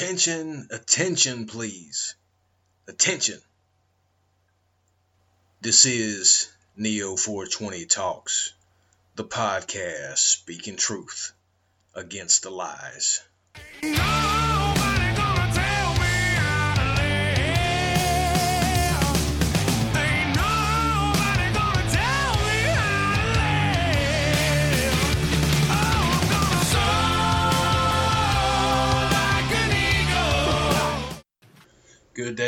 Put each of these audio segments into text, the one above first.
Attention, attention, please. Attention. This is Neo 420 Talks, the podcast speaking truth against the lies. Nobody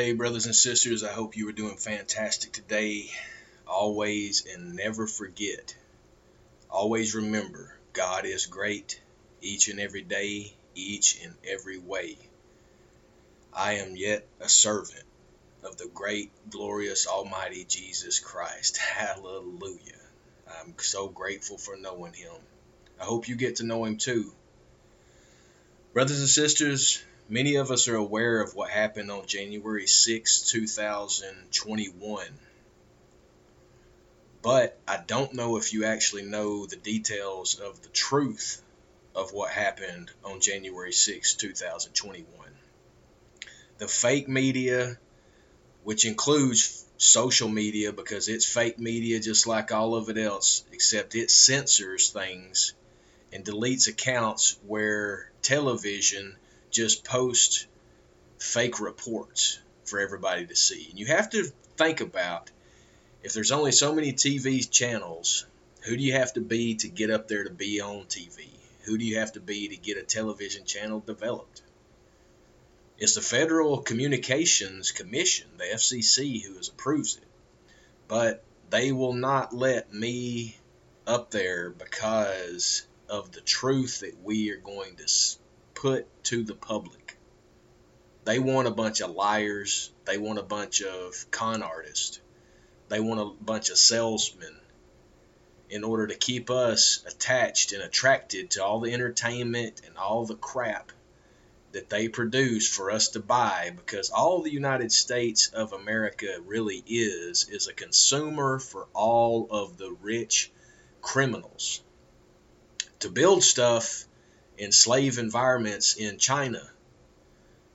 day, brothers and sisters. I hope you are doing fantastic today. Always and never forget. Always remember God is great each and every day, each and every way. I am yet a servant of the great, glorious, almighty Jesus Christ. Hallelujah. I'm so grateful for knowing him. I hope you get to know him too. Brothers and sisters, many of us are aware of what happened on January 6, 2021. But I don't know if you actually know the details of the truth of what happened on January 6, 2021. The fake media, which includes social media because it's fake media just like all of it else, except it censors things and deletes accounts where television just post fake reports for everybody to see. And you have to think about if there's only so many TV channels, who do you have to be to get up there to be on TV? Who do you have to be to get a television channel developed? It's the Federal Communications Commission, the FCC, who approves it. But they will not let me up there because of the truth that we are going to put to the public. They want a bunch of liars. They want a bunch of con artists. They want a bunch of salesmen in order to keep us attached and attracted to all the entertainment and all the crap that they produce for us to buy because all the United States of America really is is a consumer for all of the rich criminals to build stuff in slave environments in China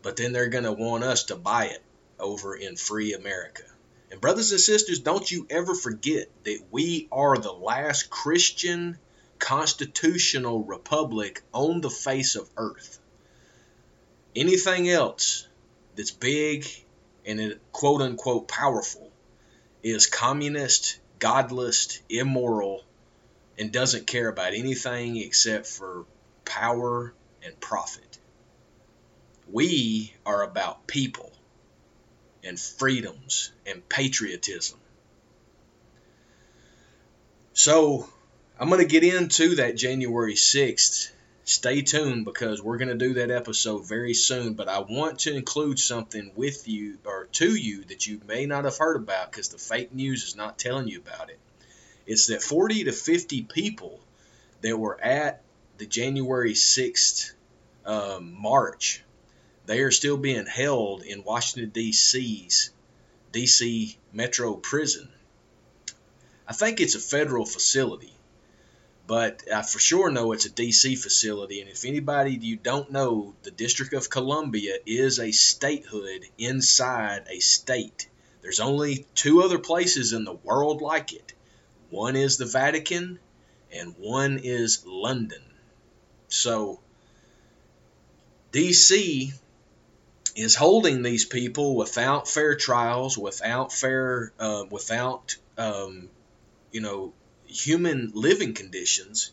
but then they're going to want us to buy it over in free America. And brothers and sisters, don't you ever forget that we are the last Christian constitutional republic on the face of earth. Anything else that's big and uh, quote unquote powerful is communist, godless, immoral, and doesn't care about anything except for power and profit. We are about people and freedoms and patriotism. So, I'm going to get into that January 6th. Stay tuned because we're going to do that episode very soon. But I want to include something with you or to you that you may not have heard about because the fake news is not telling you about it. It's that 40 to 50 people that were at the January 6th um, march they are still being held in Washington D.C.'s D.C. Metro Prison. I think it's a federal facility, but I for sure know it's a D.C. facility. And if anybody you don't know, the District of Columbia is a statehood inside a state. There's only two other places in the world like it. One is the Vatican, and one is London. So, D.C is holding these people without fair trials, without fair, uh, without um, you know, human living conditions.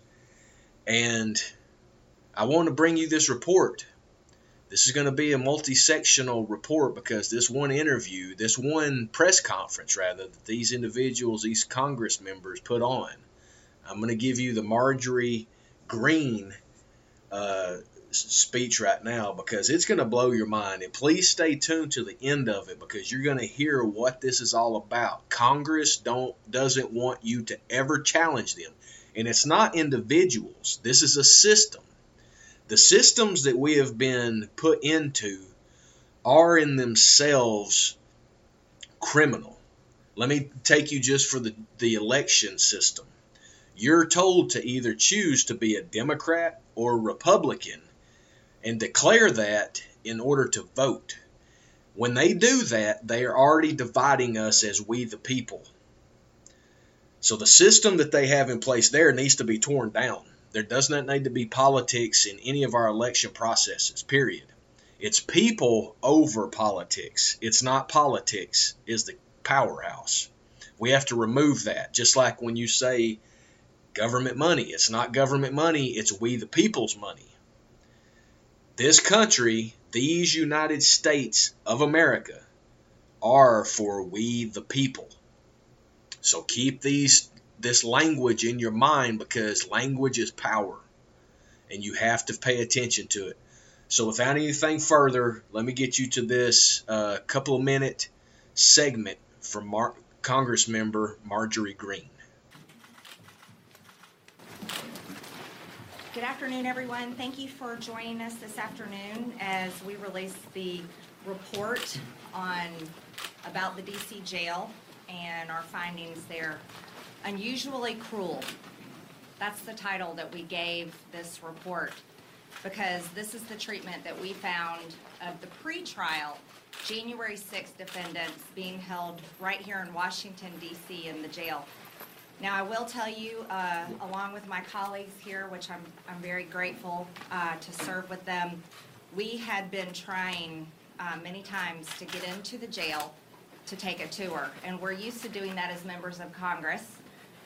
And I want to bring you this report. This is going to be a multi-sectional report because this one interview, this one press conference, rather, that these individuals, these Congress members put on. I'm going to give you the Marjorie Greene uh, speech right now because it's going to blow your mind. And please stay tuned to the end of it because you're going to hear what this is all about. Congress don't doesn't want you to ever challenge them. And it's not individuals. This is a system. The systems that we have been put into are in themselves criminal. Let me take you just for the, the election system. You're told to either choose to be a Democrat or Republican and declare that in order to vote. When they do that, they are already dividing us as we the people. So the system that they have in place there needs to be torn down. There does not need to be politics in any of our election processes, period. It's people over politics. It's not politics is the powerhouse. We have to remove that. Just like when you say government money, it's not government money, it's we the people's money. This country, these United States of America, are for we the people. So keep these this language in your mind because language is power and you have to pay attention to it. So without anything further, let me get you to this uh, couple of minute segment from Mar- Congress member Marjorie Greene. Good afternoon, everyone. Thank you for joining us this afternoon as we release the report on, about the DC jail and our findings there. Unusually cruel. That's the title that we gave this report because this is the treatment that we found of the pretrial January 6 defendants being held right here in Washington DC in the jail. Now, I will tell you, uh, along with my colleagues here, which I'm, I'm very grateful uh, to serve with them, we had been trying uh, many times to get into the jail to take a tour. And we're used to doing that as members of Congress.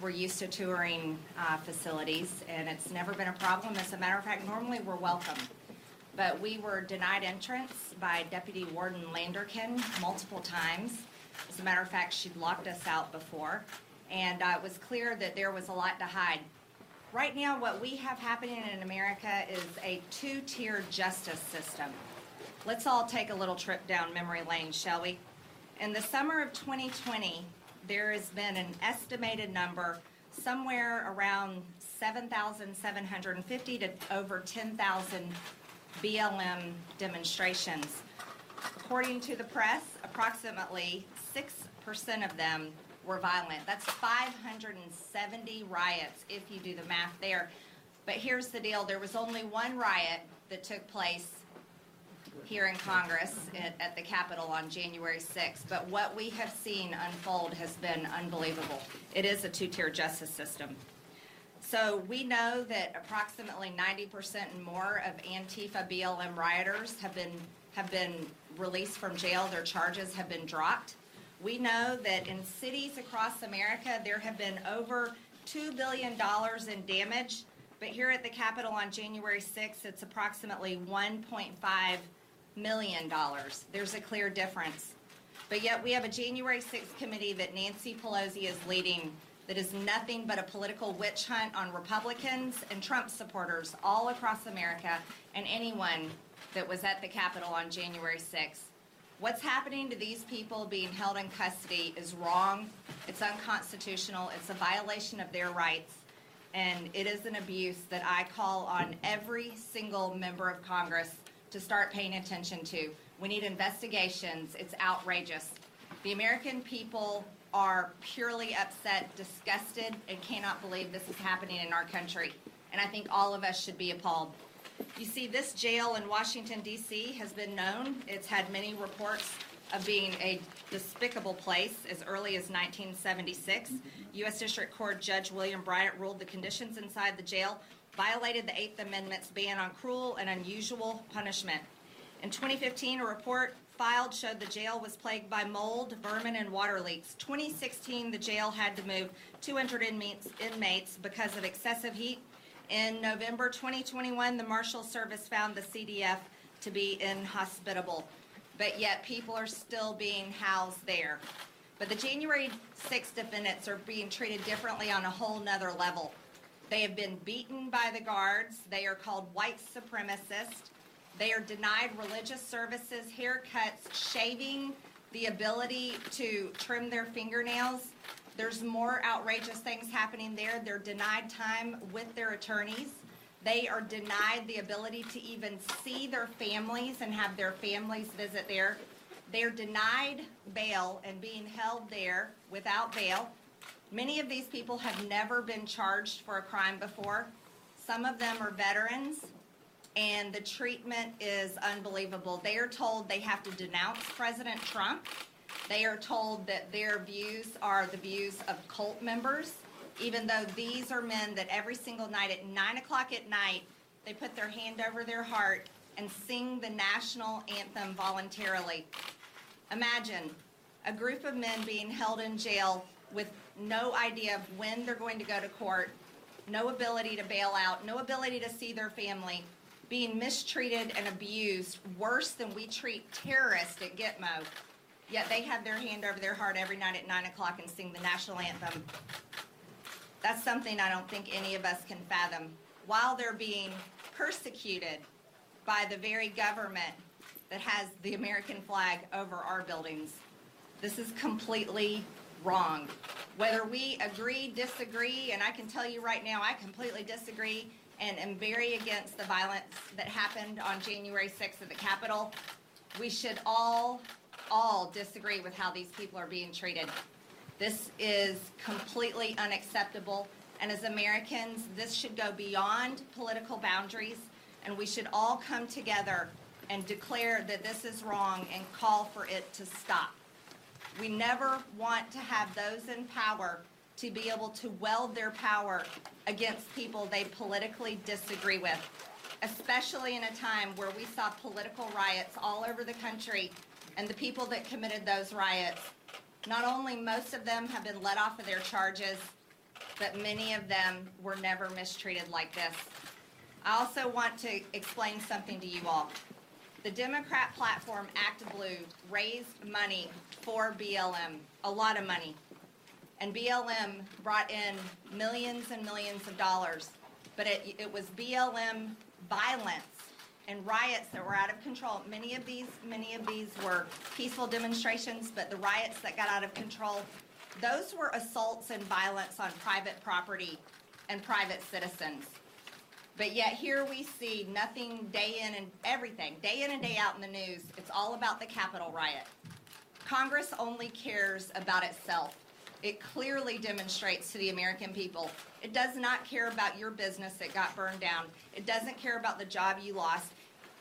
We're used to touring uh, facilities, and it's never been a problem. As a matter of fact, normally we're welcome. But we were denied entrance by Deputy Warden Landerkin multiple times. As a matter of fact, she'd locked us out before, and uh, it was clear that there was a lot to hide. Right now, what we have happening in America is a two-tier justice system. Let's all take a little trip down memory lane, shall we? In the summer of 2020, there has been an estimated number somewhere around 7,750 to over 10,000 BLM demonstrations. According to the press, approximately 6% of them were violent. That's 570 riots if you do the math there. But here's the deal, there was only one riot that took place here in Congress at, at the Capitol on January 6th. But what we have seen unfold has been unbelievable. It is a two-tier justice system. So we know that approximately 90% and more of Antifa BLM rioters have been, have been released from jail. Their charges have been dropped. We know that in cities across America, there have been over $2 billion in damage. But here at the Capitol on January 6th, it's approximately $1.5 million. There's a clear difference. But yet we have a January 6th committee that Nancy Pelosi is leading that is nothing but a political witch hunt on Republicans and Trump supporters all across America and anyone that was at the Capitol on January 6th. What's happening to these people being held in custody is wrong. It's unconstitutional. It's a violation of their rights. And it is an abuse that I call on every single member of Congress to start paying attention to. We need investigations. It's outrageous. The American people are purely upset, disgusted, and cannot believe this is happening in our country. And I think all of us should be appalled. You see, this jail in Washington, D.C. has been known. It's had many reports of being a despicable place as early as 1976. U.S. District Court Judge William Bryant ruled the conditions inside the jail violated the Eighth Amendment's ban on cruel and unusual punishment. In 2015, a report filed showed the jail was plagued by mold, vermin, and water leaks. 2016, the jail had to move 200 inmates, inmates because of excessive heat. In November 2021, the Marshal Service found the CDF to be inhospitable, but yet people are still being housed there. But the January 6 defendants are being treated differently on a whole nother level. They have been beaten by the guards. They are called white supremacists. They are denied religious services, haircuts, shaving, the ability to trim their fingernails. There's more outrageous things happening there. They're denied time with their attorneys. They are denied the ability to even see their families and have their families visit there. They're denied bail and being held there without bail. Many of these people have never been charged for a crime before. Some of them are veterans. and the treatment is unbelievable. They are told they have to denounce President Trump. They are told that their views are the views of cult members, even though these are men that every single night at nine o'clock at night, they put their hand over their heart and sing the national anthem voluntarily. Imagine a group of men being held in jail with no idea of when they're going to go to court, no ability to bail out, no ability to see their family, being mistreated and abused worse than we treat terrorists at Gitmo. Yet they have their hand over their heart every night at nine o'clock and sing the national anthem. That's something I don't think any of us can fathom. While they're being persecuted by the very government that has the American flag over our buildings. This is completely wrong. Whether we agree, disagree, and I can tell you right now, I completely disagree and am very against the violence that happened on January 6th at the Capitol. We should all, all disagree with how these people are being treated. This is completely unacceptable. And as Americans, this should go beyond political boundaries, and we should all come together and declare that this is wrong and call for it to stop. We never want to have those in power to be able to weld their power against people they politically disagree with, especially in a time where we saw political riots all over the country and the people that committed those riots, not only most of them have been let off of their charges, but many of them were never mistreated like this. I also want to explain something to you all. The Democrat platform Act Blue raised money for BLM, a lot of money. And BLM brought in millions and millions of dollars. But it, it was BLM violence and riots that were out of control. Many of these, many of these were peaceful demonstrations, but the riots that got out of control, those were assaults and violence on private property and private citizens. But yet here we see nothing day in and everything, day in and day out in the news. It's all about the Capitol riot. Congress only cares about itself. It clearly demonstrates to the American people. It does not care about your business that got burned down. It doesn't care about the job you lost.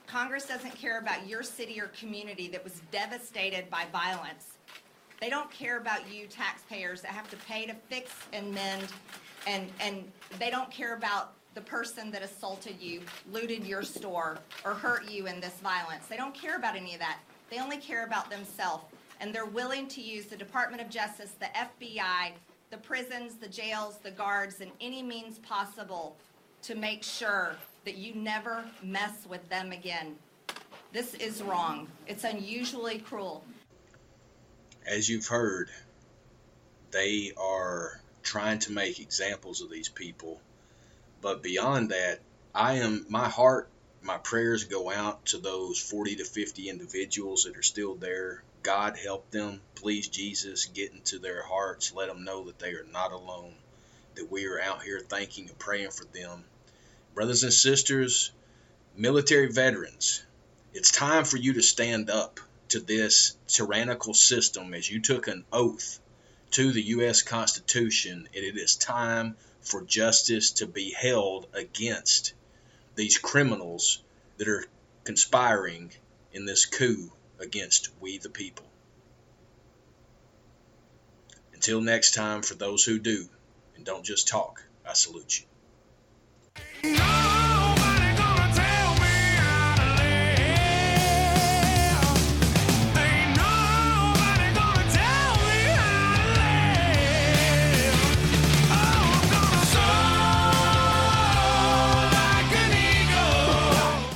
Congress doesn't care about your city or community that was devastated by violence. They don't care about you taxpayers that have to pay to fix and mend, and, and they don't care about the person that assaulted you, looted your store, or hurt you in this violence. They don't care about any of that. They only care about themselves. And they're willing to use the Department of Justice, the FBI, the prisons, the jails, the guards, and any means possible to make sure that you never mess with them again. This is wrong. It's unusually cruel. As you've heard, they are trying to make examples of these people. But beyond that, I am my heart, my prayers go out to those 40 to 50 individuals that are still there. God help them. Please, Jesus, get into their hearts. Let them know that they are not alone, that we are out here thanking and praying for them. Brothers and sisters, military veterans, it's time for you to stand up to this tyrannical system as you took an oath to the U.S. Constitution, and it is time for justice to be held against these criminals that are conspiring in this coup against we the people. Until next time, for those who do and don't just talk, I salute you. No!